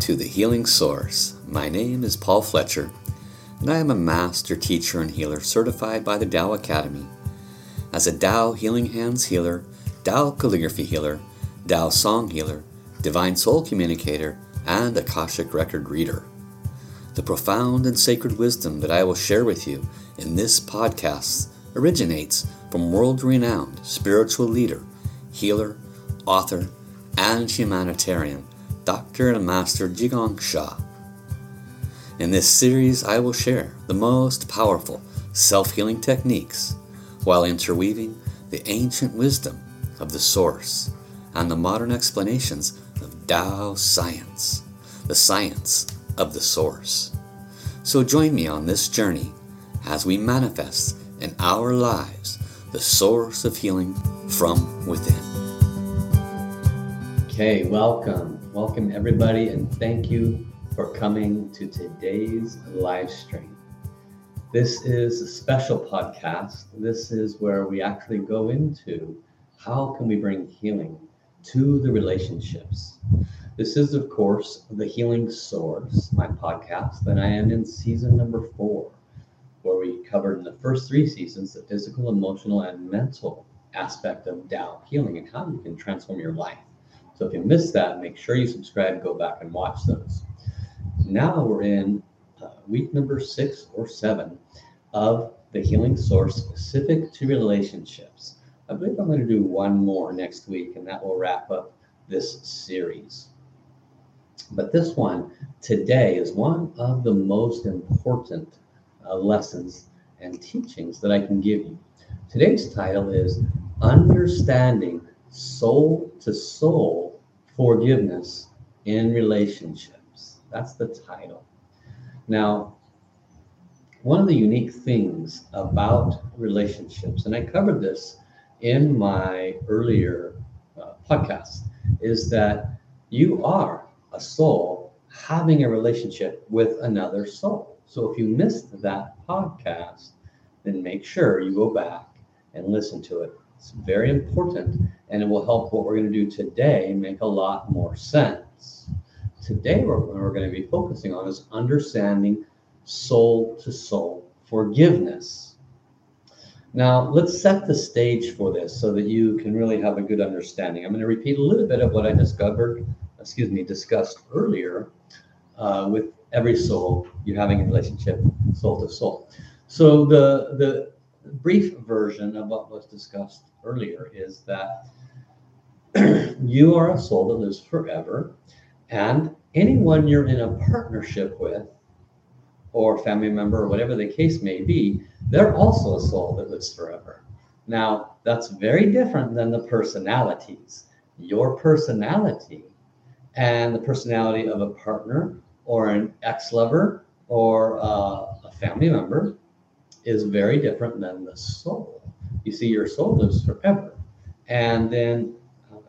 To the Healing Source. My name is Paul Fletcher, and I am a master teacher and healer certified by the Tao Academy. As a Tao Healing Hands healer, Tao calligraphy healer, Tao song healer, divine soul communicator, and Akashic record reader. The profound and sacred wisdom that I will share with you in this podcast originates from world renowned spiritual leader, healer, author, and humanitarian Dr. and Master Zhi Gang Sha. In this series, I will share the most powerful self healing techniques while interweaving the ancient wisdom of the Source and the modern explanations of Tao science, the science of the Source. So join me on this journey as we manifest in our lives the source of healing from within. Okay, welcome. Welcome, everybody, and thank you for coming to today's live stream. This is a special podcast. This is where we actually go into how can we bring healing to the relationships. This is, of course, the Healing Source, my podcast, and I am in season number four, where we covered in the first three seasons the physical, emotional, and mental aspect of Tao healing and how you can transform your life. So if you missed that, make sure you subscribe, go back and watch those. Now we're in uh, week number six or seven of the healing source specific to relationships. I believe I'm going to do one more next week, and that will wrap up this series. But this one today is one of the most important uh, lessons and teachings that I can give you. Today's title is Understanding Soul to Soul forgiveness in relationships. That's the title. Now, one of the unique things about relationships, and I covered this in my earlier uh, podcast, is that you are a soul having a relationship with another soul. So if you missed that podcast, then make sure you go back and listen to it. It's very important and it will help what we're going to do today make a lot more sense. Today, what we're going to be focusing on is understanding soul to soul forgiveness. Now, let's set the stage for this so that you can really have a good understanding. I'm going to repeat a little bit of what I discovered, excuse me, discussed earlier uh, with every soul you're having a relationship, soul to soul. So the the brief version of what was discussed earlier is that you are a soul that lives forever, and anyone you're in a partnership with, or family member, or whatever the case may be, they're also a soul that lives forever. Now, that's very different than the personalities. Your personality and the personality of a partner or an ex lover or uh, a family member is very different than the soul. You see, your soul lives forever. And then um,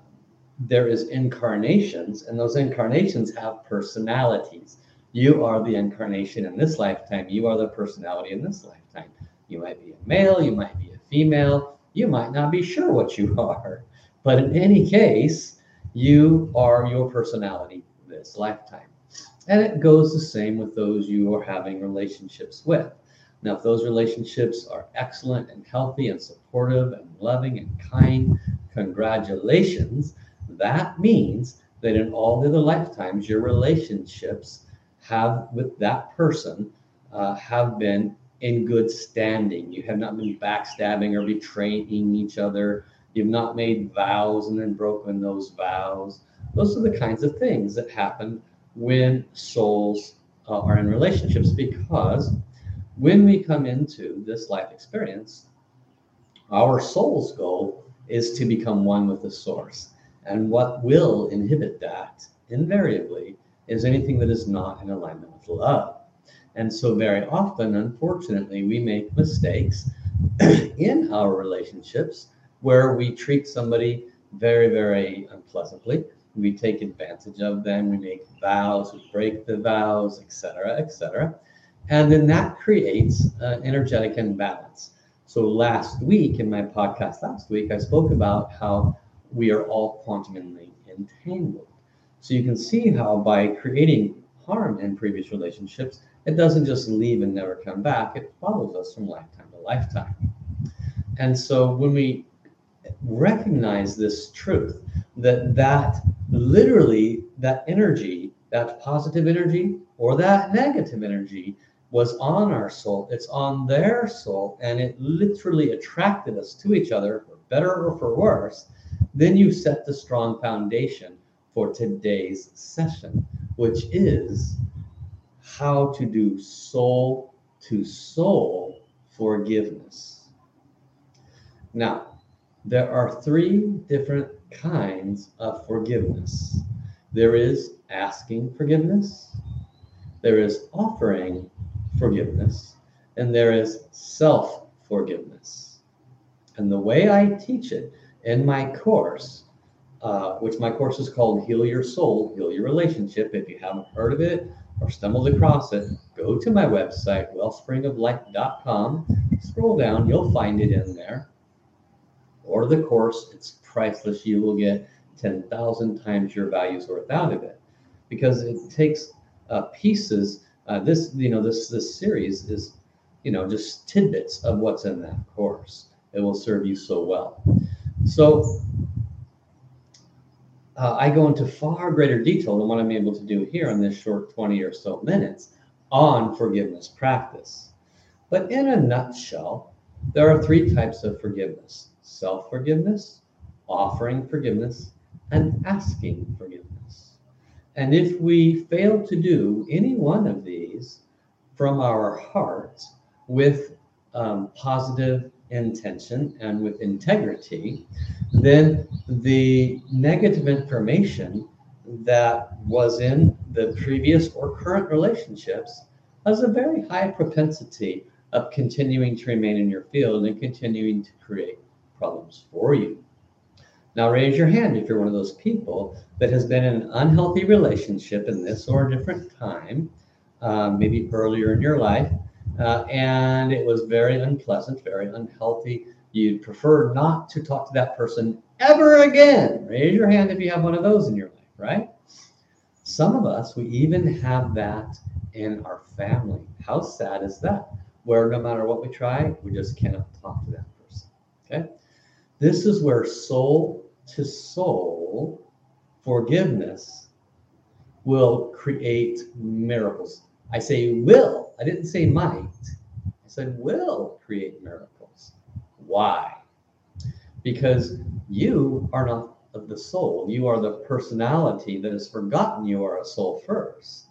there is incarnations, and those incarnations have personalities. You are the incarnation in this lifetime. You are the personality in this lifetime. You might be a male, you might be a female, you might not be sure what you are. But in any case, you are your personality this lifetime. And it goes the same with those you are having relationships with. Now, if those relationships are excellent and healthy and supportive and loving and kind, congratulations that means that in all the other lifetimes, your relationships have with that person uh, have been in good standing. You have not been backstabbing or betraying each other. You've not made vows and then broken those vows. Those are the kinds of things that happen when souls uh, are in relationships because when we come into this life experience, our soul's goal is to become one with the source. And what will inhibit that invariably is anything that is not in alignment with love. And so, very often, unfortunately, we make mistakes in our relationships where we treat somebody very, very unpleasantly. We take advantage of them. We make vows, we break the vows, etc., etc. And then that creates an energetic imbalance. So, last week in my podcast, last week, I spoke about how we are all quantumly entangled. So you can see how by creating harm in previous relationships, it doesn't just leave and never come back, it follows us from lifetime to lifetime. And so when we recognize this truth, that that literally that energy, that positive energy or that negative energy was on our soul, it's on their soul, and it literally attracted us to each other, for better or for worse, then you set the strong foundation for today's session, which is how to do soul to soul forgiveness. Now, there are three different kinds of forgiveness there is asking forgiveness, there is offering forgiveness, and there is self forgiveness. And the way I teach it in my course, uh, which my course is called Heal Your Soul, Heal Your Relationship. If you haven't heard of it or stumbled across it, go to my website, wellspringoflight.com. Scroll down, you'll find it in there. Order the course, it's priceless. You will get 10,000 times your value's worth out of it because it takes uh, pieces. Uh, this, you know, this this series is, you know, just tidbits of what's in that course. It will serve you so well. So uh, I go into far greater detail than what I'm able to do here in this short 20 or so minutes on forgiveness practice. But in a nutshell, there are three types of forgiveness self forgiveness, offering forgiveness, and asking forgiveness. And if we fail to do any one of these from our hearts with um, positive intention and with integrity, then the negative information that was in the previous or current relationships has a very high propensity of continuing to remain in your field and continuing to create problems for you. Now, raise your hand if you're one of those people that has been in an unhealthy relationship in this or a different time, um, maybe earlier in your life, uh, and it was very unpleasant, very unhealthy. You'd prefer not to talk to that person ever again. Raise your hand if you have one of those in your life, right? Some of us, we even have that in our family. How sad is that? Where no matter what we try, we just cannot talk to that person. Okay? This is where soul to soul forgiveness will create miracles. I say will, I didn't say might. I said will create miracles. Why? Because you are not of the soul. You are the personality that has forgotten you are a soul first.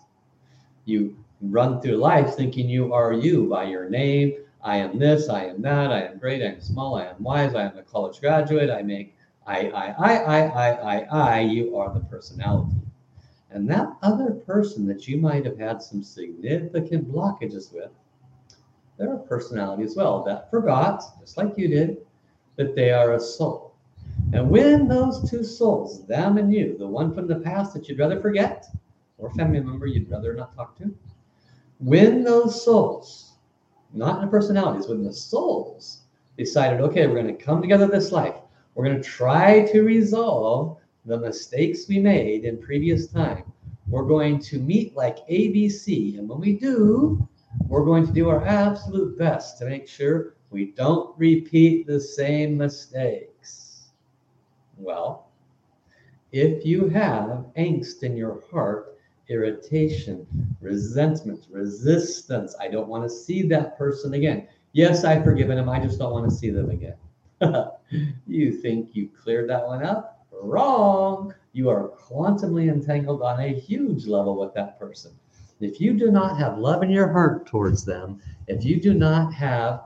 You run through life thinking you are you by your name, I am this, I am that, I am great, I am small, I am wise, I am a college graduate, I make I, I, I, I, I, I, I, you are the personality. And that other person that you might have had some significant blockages with, they're a personality as well that forgot, just like you did, that they are a soul. And when those two souls, them and you, the one from the past that you'd rather forget, or family member you'd rather not talk to, when those souls not in the personalities, but in the souls decided, okay, we're going to come together this life. We're going to try to resolve the mistakes we made in previous time. We're going to meet like ABC. And when we do, we're going to do our absolute best to make sure we don't repeat the same mistakes. Well, if you have angst in your heart, irritation, resentment, resistance. I don't want to see that person again. Yes, I've forgiven him. I just don't want to see them again. you think you cleared that one up? Wrong. You are quantumly entangled on a huge level with that person. If you do not have love in your heart towards them, if you do not have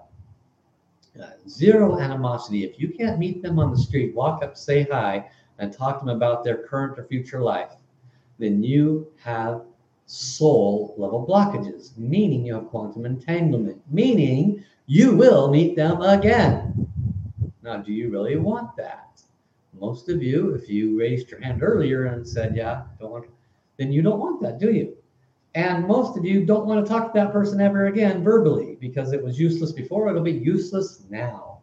uh, zero animosity, if you can't meet them on the street, walk up, say hi, and talk to them about their current or future life, then you have soul level blockages, meaning you have quantum entanglement, meaning you will meet them again. Now, do you really want that? Most of you, if you raised your hand earlier and said, Yeah, don't want, then you don't want that, do you? And most of you don't want to talk to that person ever again verbally because it was useless before, it'll be useless now.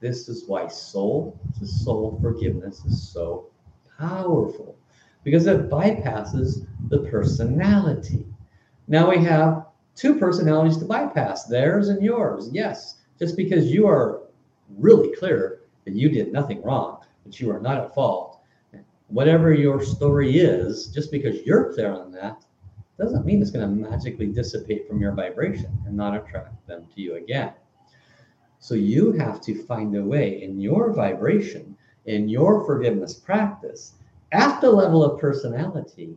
This is why soul to soul forgiveness is so powerful because it bypasses the personality. Now we have two personalities to bypass theirs and yours. Yes, just because you are really clear that you did nothing wrong, that you are not at fault, whatever your story is, just because you're clear on that, doesn't mean it's going to magically dissipate from your vibration and not attract them to you again. So you have to find a way in your vibration, in your forgiveness practice, at the level of personality,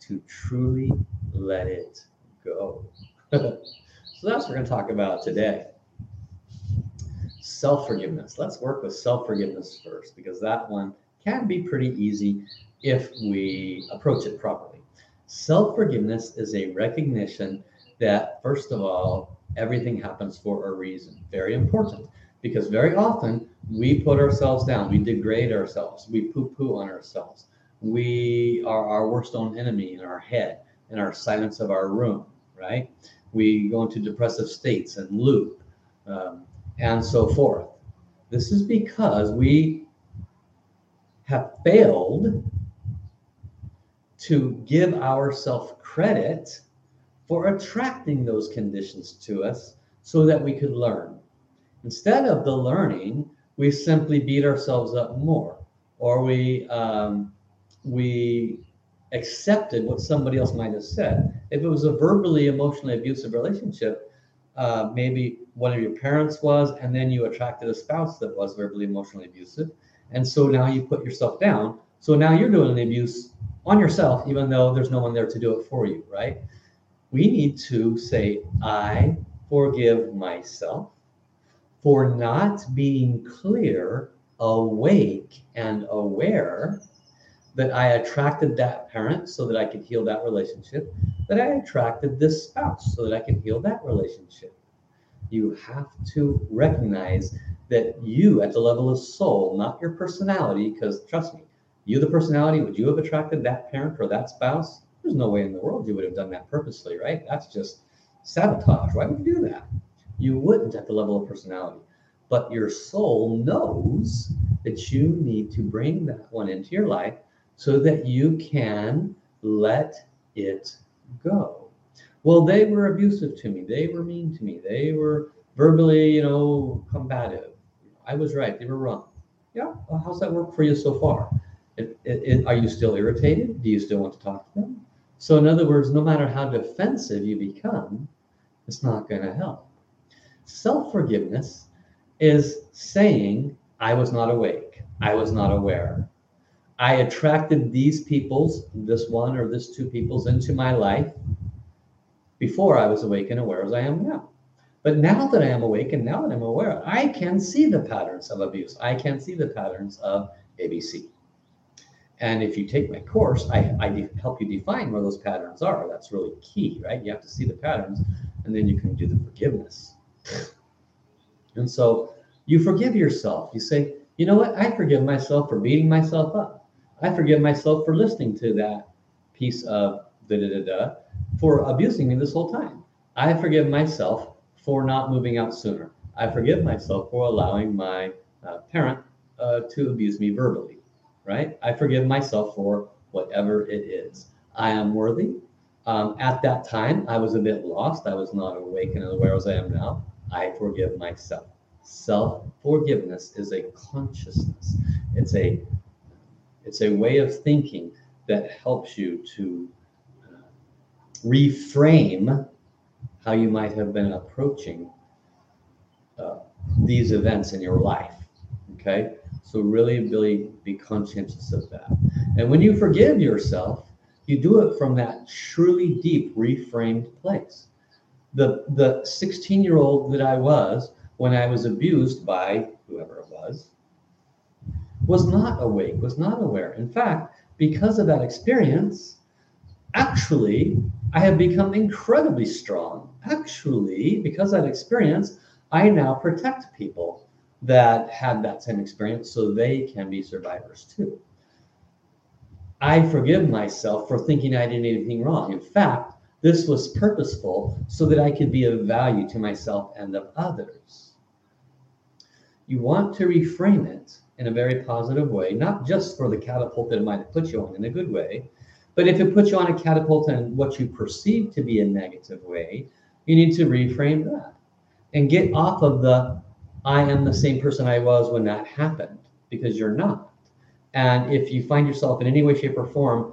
to truly let it go. so that's what we're going to talk about today. Self forgiveness. Let's work with self forgiveness first because that one can be pretty easy if we approach it properly. Self forgiveness is a recognition that, first of all, everything happens for a reason. Very important because very often we put ourselves down, we degrade ourselves, we poo poo on ourselves. We are our worst own enemy in our head, in our silence of our room, right? We go into depressive states and loop um, and so forth. This is because we have failed to give ourselves credit for attracting those conditions to us so that we could learn. Instead of the learning, we simply beat ourselves up more, or we um, we accepted what somebody else might have said. If it was a verbally, emotionally abusive relationship, uh, maybe one of your parents was, and then you attracted a spouse that was verbally, emotionally abusive, and so now you put yourself down. So now you're doing the abuse on yourself, even though there's no one there to do it for you, right? We need to say, I forgive myself for not being clear, awake, and aware that I attracted that parent so that I could heal that relationship, that I attracted this spouse so that I can heal that relationship. You have to recognize that you, at the level of soul, not your personality, because trust me, you, the personality, would you have attracted that parent or that spouse? There's no way in the world you would have done that purposely, right? That's just sabotage. Why would you do that? You wouldn't at the level of personality. But your soul knows that you need to bring that one into your life so that you can let it go. Well, they were abusive to me. They were mean to me. They were verbally, you know, combative. I was right. They were wrong. Yeah. Well, how's that work for you so far? It, it, it, are you still irritated? Do you still want to talk to them? So, in other words, no matter how defensive you become, it's not going to help. Self forgiveness is saying, I was not awake, I was not aware. I attracted these peoples, this one or this two peoples, into my life before I was awake and aware as I am now. But now that I am awake and now that I'm aware, I can see the patterns of abuse. I can see the patterns of ABC. And if you take my course, I, I help you define where those patterns are. That's really key, right? You have to see the patterns and then you can do the forgiveness. And so you forgive yourself. You say, you know what? I forgive myself for beating myself up. I forgive myself for listening to that piece of da da da da for abusing me this whole time. I forgive myself for not moving out sooner. I forgive myself for allowing my uh, parent uh, to abuse me verbally right? I forgive myself for whatever it is. I am worthy. Um, at that time, I was a bit lost. I was not awake and aware as I am now. I forgive myself. Self forgiveness is a consciousness. It's a it's a way of thinking that helps you to uh, reframe how you might have been approaching uh, these events in your life. Okay, so really, really be conscientious of that. And when you forgive yourself, you do it from that truly deep, reframed place. The the 16 year old that I was when I was abused by whoever it was was not awake, was not aware. In fact, because of that experience, actually, I have become incredibly strong. Actually, because of that experience, I now protect people that had that same experience so they can be survivors too. I forgive myself for thinking I did anything wrong. In fact, this was purposeful so that I could be of value to myself and of others. You want to reframe it in a very positive way, not just for the catapult that it might have put you on in a good way, but if it puts you on a catapult in what you perceive to be a negative way, you need to reframe that and get off of the I am the same person I was when that happened because you're not. And if you find yourself in any way, shape, or form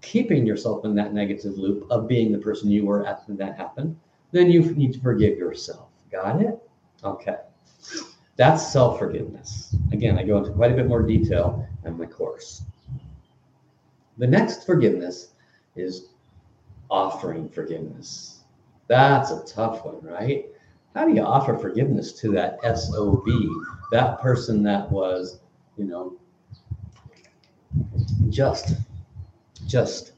keeping yourself in that negative loop of being the person you were after that happened, then you need to forgive yourself. Got it? Okay. That's self forgiveness. Again, I go into quite a bit more detail in my course. The next forgiveness is offering forgiveness. That's a tough one, right? How do you offer forgiveness to that SOB, that person that was, you know, just, just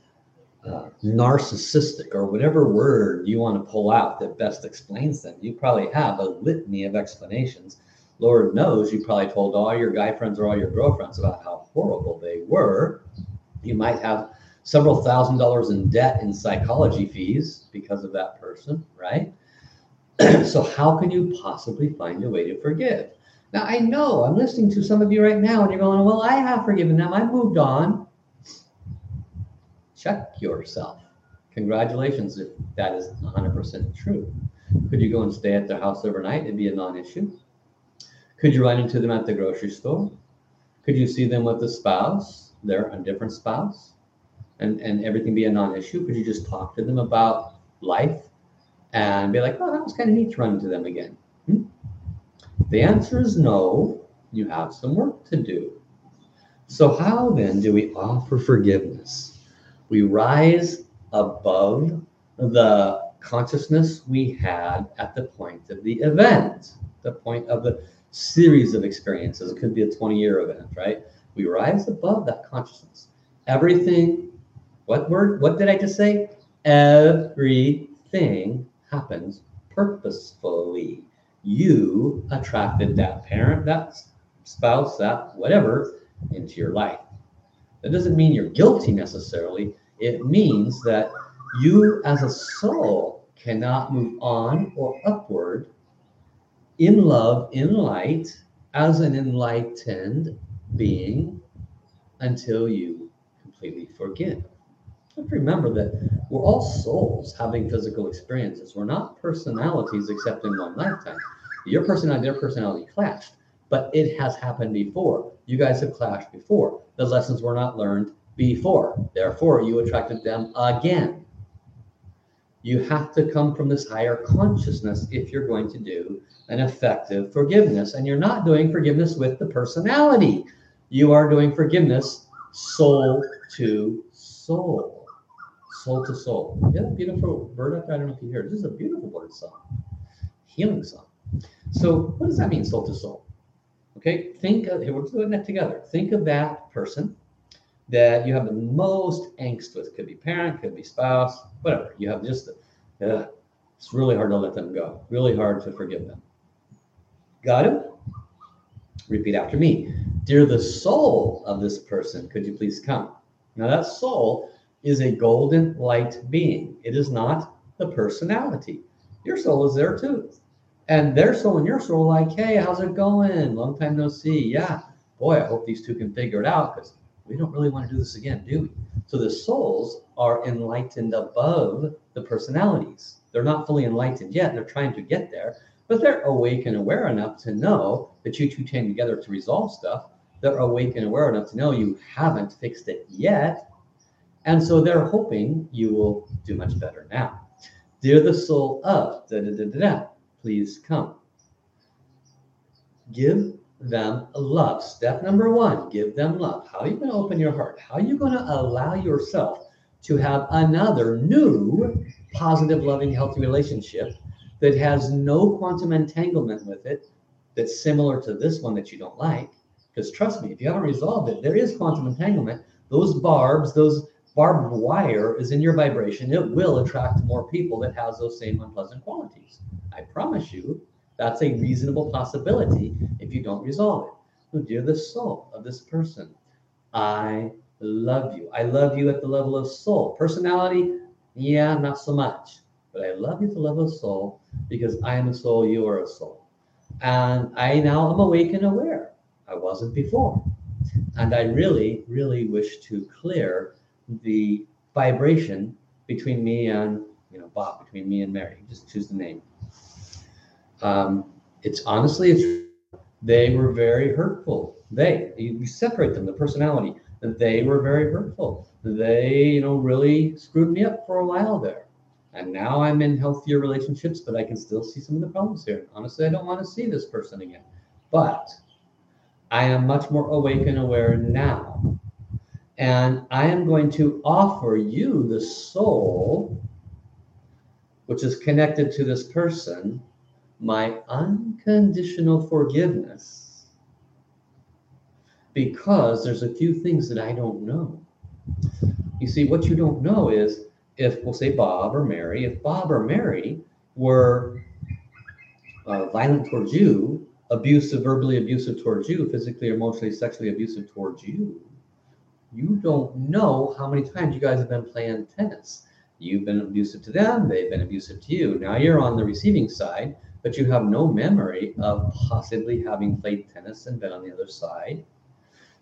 uh, narcissistic or whatever word you want to pull out that best explains them? You probably have a litany of explanations. Lord knows you probably told all your guy friends or all your girlfriends about how horrible they were you might have several thousand dollars in debt in psychology fees because of that person, right? so, how can you possibly find a way to forgive? Now, I know I'm listening to some of you right now and you're going, Well, I have forgiven them. I moved on. Check yourself. Congratulations if that is 100% true. Could you go and stay at their house overnight? It'd be a non issue. Could you run into them at the grocery store? Could you see them with a spouse? they're a different spouse and, and everything be a non-issue? Could you just talk to them about life and be like, oh, that was kind of neat to run into them again? Hmm? The answer is no. You have some work to do. So, how then do we offer forgiveness? We rise above the consciousness we had at the point of the event, the point of the series of experiences. It could be a 20 year event, right? We rise above that consciousness. Everything, what word, what did I just say? Everything happens purposefully. You attracted that parent, that spouse, that whatever into your life. That doesn't mean you're guilty necessarily. It means that you as a soul cannot move on or upward in love, in light, as an enlightened being until you completely forgive. Remember that we're all souls having physical experiences. We're not personalities except in one lifetime. Your personality, their personality clashed, but it has happened before. You guys have clashed before. The lessons were not learned before. Therefore, you attracted them again. You have to come from this higher consciousness if you're going to do an effective forgiveness. And you're not doing forgiveness with the personality you are doing forgiveness soul to soul. Soul to soul. Yeah, beautiful bird up there. I don't know if you hear it. This is a beautiful bird song, healing song. So, what does that mean, soul to soul? Okay, think of, here, we're doing that together. Think of that person that you have the most angst with. Could be parent, could be spouse, whatever. You have just, uh, it's really hard to let them go, really hard to forgive them. Got it? Repeat after me. Dear the soul of this person, could you please come? Now, that soul is a golden light being, it is not the personality. Your soul is there too. And their soul and your soul, like, hey, how's it going? Long time no see. Yeah, boy, I hope these two can figure it out because we don't really want to do this again, do we? So the souls are enlightened above the personalities. They're not fully enlightened yet. They're trying to get there, but they're awake and aware enough to know that you two came together to resolve stuff. They're awake and aware enough to know you haven't fixed it yet. And so they're hoping you will do much better now. Dear the soul of da da da da da, please come. Give them love. Step number one, give them love. How are you going to open your heart? How are you going to allow yourself to have another new, positive, loving, healthy relationship that has no quantum entanglement with it that's similar to this one that you don't like. Because trust me, if you haven't resolved it, there is quantum entanglement. Those barbs, those barbed wire is in your vibration. It will attract more people that has those same unpleasant qualities. I promise you, that's a reasonable possibility if you don't resolve it. So, dear the soul of this person, I love you. I love you at the level of soul. Personality, yeah, not so much. But I love you at the level of soul because I am a soul, you are a soul. And I now am awake and aware. I wasn't before. And I really, really wish to clear the vibration between me and, you know, Bob, between me and Mary. Just choose the name. Um, it's honestly, it's, they were very hurtful. They, you, you separate them, the personality. They were very hurtful. They, you know, really screwed me up for a while there. And now I'm in healthier relationships, but I can still see some of the problems here. Honestly, I don't want to see this person again. But I am much more awake and aware now. And I am going to offer you the soul, which is connected to this person, my unconditional forgiveness. Because there's a few things that I don't know. You see, what you don't know is if, we'll say Bob or Mary, if Bob or Mary were uh, violent towards you, abusive, verbally abusive towards you, physically, emotionally, sexually abusive towards you, you don't know how many times you guys have been playing tennis. You've been abusive to them, they've been abusive to you. Now you're on the receiving side, but you have no memory of possibly having played tennis and been on the other side.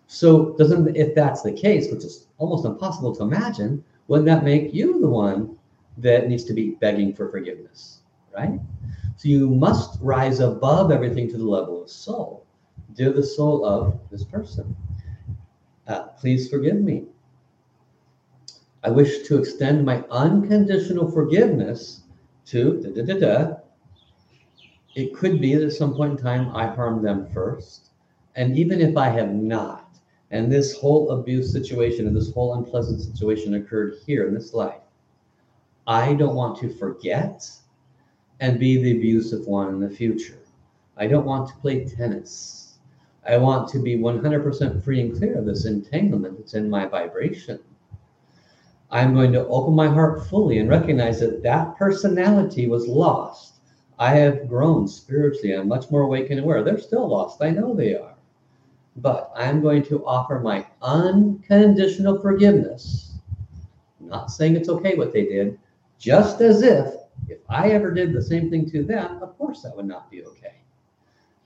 So, doesn't if that's the case, which is almost impossible to imagine, wouldn't that make you the one that needs to be begging for forgiveness, right? So you must rise above everything to the level of soul. Dear the soul of this person, uh, please forgive me. I wish to extend my unconditional forgiveness to da da da da. It could be that at some point in time I harmed them first. And even if I have not, and this whole abuse situation and this whole unpleasant situation occurred here in this life, I don't want to forget and be the abusive one in the future. I don't want to play tennis. I want to be 100% free and clear of this entanglement that's in my vibration. I'm going to open my heart fully and recognize that that personality was lost. I have grown spiritually. I'm much more awake and aware. They're still lost. I know they are. But I'm going to offer my unconditional forgiveness. I'm not saying it's okay what they did, just as if if I ever did the same thing to them, of course that would not be okay.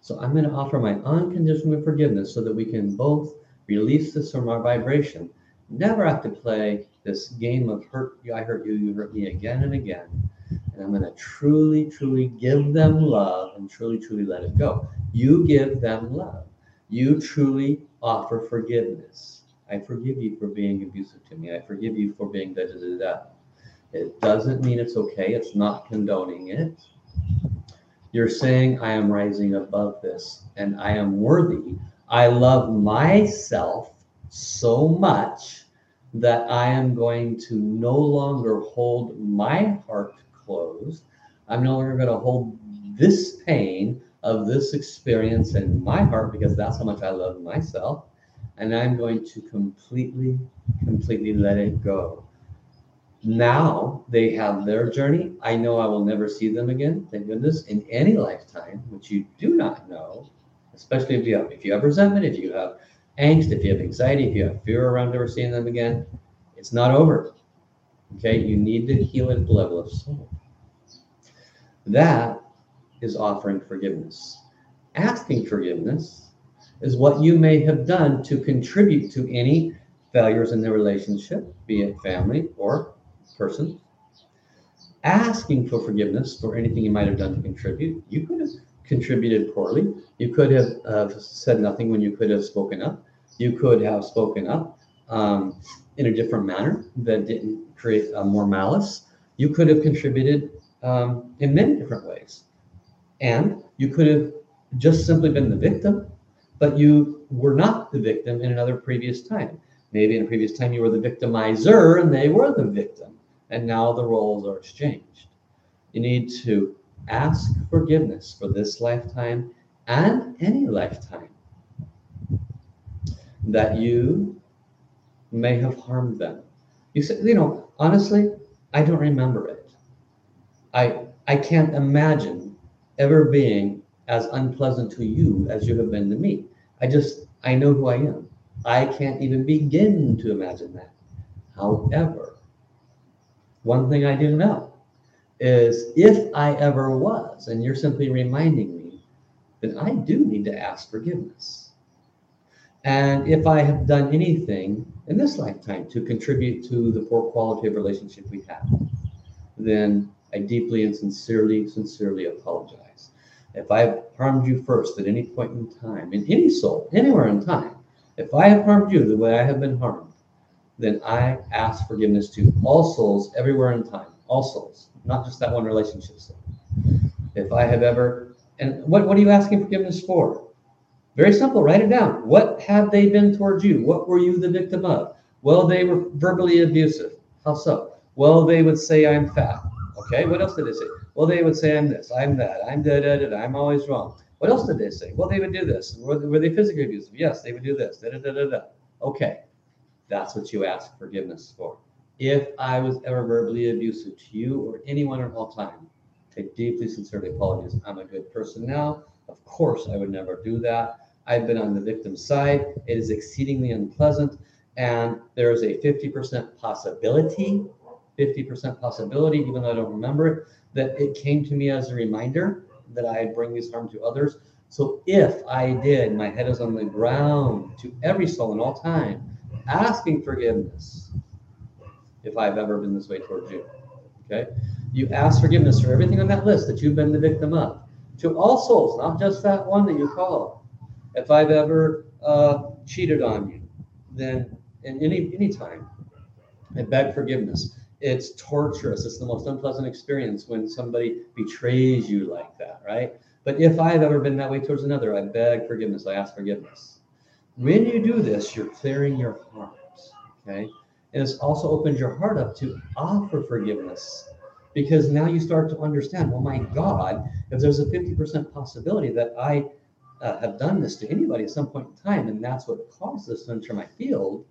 So I'm going to offer my unconditional forgiveness so that we can both release this from our vibration. Never have to play this game of hurt you, I hurt you, you hurt me again and again. And I'm going to truly, truly give them love and truly, truly let it go. You give them love. You truly offer forgiveness. I forgive you for being abusive to me. I forgive you for being da da da da. It doesn't mean it's okay. It's not condoning it. You're saying, I am rising above this and I am worthy. I love myself so much that I am going to no longer hold my heart closed. I'm no longer going to hold this pain of this experience in my heart because that's how much I love myself. And I'm going to completely, completely let it go now they have their journey. I know I will never see them again, thank goodness, in any lifetime, which you do not know, especially if you have if you have resentment, if you have angst, if you have anxiety, if you have fear around never seeing them again, it's not over. Okay, you need to heal at the level of soul. That is offering forgiveness. Asking forgiveness is what you may have done to contribute to any failures in the relationship, be it family or person, asking for forgiveness for anything you might have done to contribute. You could have contributed poorly. You could have uh, said nothing when you could have spoken up. You could have spoken up um, in a different manner that didn't create uh, more malice. You could have contributed um, in many different ways. And you could have just simply been the victim, but you were not the victim in another previous time. Maybe in a previous time you were the victimizer and they were the victim and now the roles are exchanged. You need to ask forgiveness for this lifetime and any lifetime that you may have harmed them. You say, you know, honestly, I don't remember it. I I can't imagine ever being as unpleasant to you as you have been to me. I just I know who I am. I can't even begin to imagine that. However, one thing I do know is if I ever was, and you're simply reminding me, then I do need to ask forgiveness. And if I have done anything in this lifetime to contribute to the poor quality of relationship we have, then I deeply and sincerely, sincerely apologize. If I have harmed you first at any point in time, in any soul, anywhere in time, if I have harmed you the way I have been harmed, then I ask forgiveness to all souls everywhere in time, all souls, not just that one relationship soul. If I have ever, and what, what are you asking forgiveness for? Very simple, write it down. What have they been towards you? What were you the victim of? Well, they were verbally abusive. How so? Well, they would say I'm fat. Okay, what else did they say? Well, they would say I'm this, I'm that, I'm da da da, I'm always wrong. What else did they say? Well, they would do this. Were, were they physically abusive? Yes, they would do this. Da da da da da. Okay, that's what you ask forgiveness for. If I was ever verbally abusive to you or anyone at all time, I deeply, sincerely apologize. I'm a good person now. Of course, I would never do that. I've been on the victim side. It is exceedingly unpleasant. And there is a 50% possibility, 50% possibility, even though I don't remember it, that it came to me as a reminder that I bring this harm to others. So if I did, my head is on the ground to every soul in all time, asking forgiveness if I've ever been this way towards you. Okay? You ask forgiveness for everything on that list that you've been the victim of. To all souls, not just that one that you call. If I've ever uh, cheated on you, then in any any time, I beg forgiveness. It's torturous. It's the most unpleasant experience when somebody betrays you like that, right? But if I've ever been that way towards another, I beg forgiveness. I ask forgiveness. When you do this, you're clearing your heart. Okay. And it also opens your heart up to offer forgiveness because now you start to understand, well, my God, if there's a 50% possibility that I uh, have done this to anybody at some point in time, and that's what caused this to enter my field,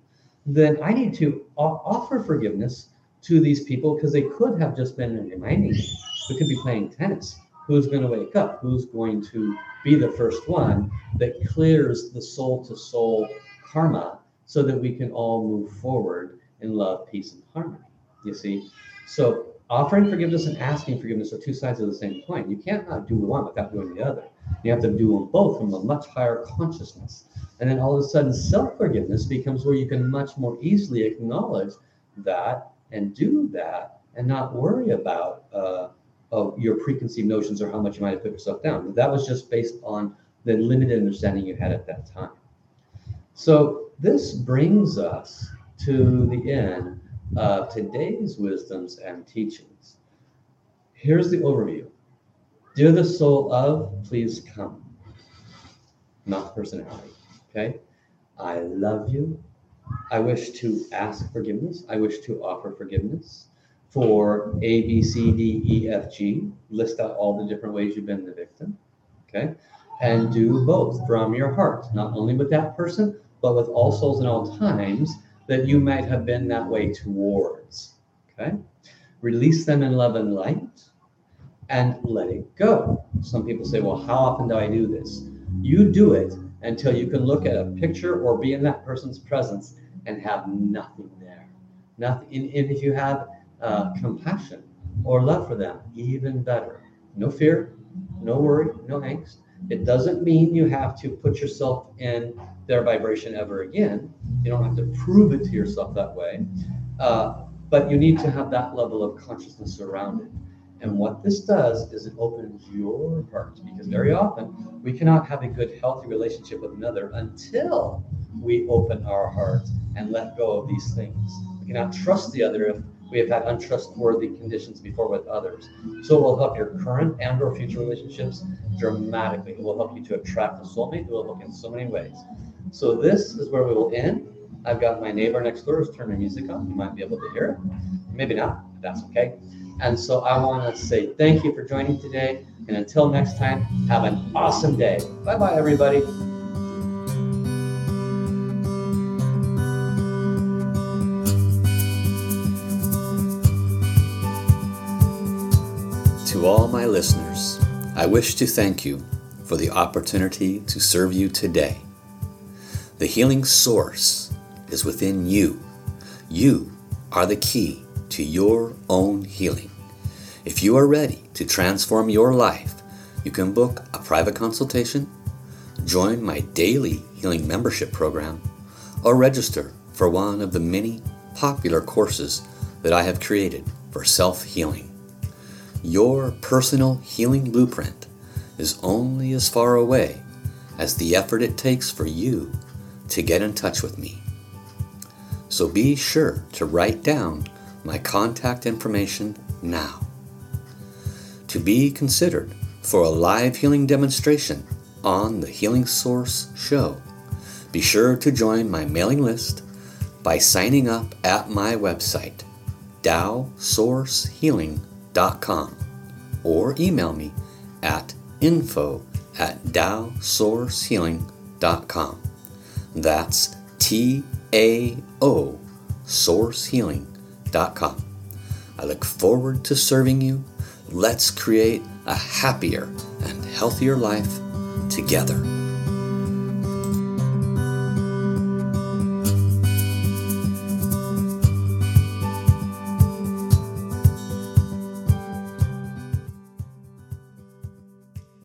then I need to offer forgiveness to these people because they could have just been reminding me. We could be playing tennis. Who's going to wake up? Who's going to be the first one that clears the soul to soul karma so that we can all move forward in love, peace, and harmony? You see? So offering forgiveness and asking forgiveness are two sides of the same coin. You can't not do one without doing the other. You have to do them both from a much higher consciousness. And then all of a sudden, self forgiveness becomes where you can much more easily acknowledge that and do that and not worry about uh, your preconceived notions or how much you might have put yourself down. That was just based on the limited understanding you had at that time. So, this brings us to the end of today's wisdoms and teachings. Here's the overview Dear the soul of, please come. Not personality. Okay? I love you. I wish to ask forgiveness. I wish to offer forgiveness for A, B, C, D, E, F, G. List out all the different ways you've been the victim. Okay? And do both from your heart, not only with that person, but with all souls and all times that you might have been that way towards. Okay? Release them in love and light and let it go. Some people say, well, how often do I do this? You do it until you can look at a picture or be in that person's presence and have nothing there. Nothing. And if you have uh, compassion or love for them, even better. No fear, no worry, no angst. It doesn't mean you have to put yourself in their vibration ever again. You don't have to prove it to yourself that way. Uh, but you need to have that level of consciousness around it. And what this does is it opens your heart because very often we cannot have a good, healthy relationship with another until we open our heart and let go of these things. We cannot trust the other if we have had untrustworthy conditions before with others. So it will help your current and or future relationships dramatically. It will help you to attract a soulmate. It will help in so many ways. So this is where we will end. I've got my neighbor next door who's turning music on. You might be able to hear it. Maybe not. That's okay. And so I want to say thank you for joining today. And until next time, have an awesome day. Bye bye, everybody. To all my listeners, I wish to thank you for the opportunity to serve you today. The healing source is within you. You are the key to your own healing. If you are ready to transform your life, you can book a private consultation, join my daily Healing membership program or register for one of the many popular courses that I have created for self healing. Your personal healing blueprint is only as far away as the effort it takes for you to get in touch with me. So be sure to write down my contact information now. To be considered for a live healing demonstration on the Healing Source show, be sure to join my mailing list by signing up at my website, TaoSourceHealing.com, or email me at info at TaoSourceHealing.com. That's T A O SourceHealing.com. I look forward to serving you. Let's create a happier and healthier life together.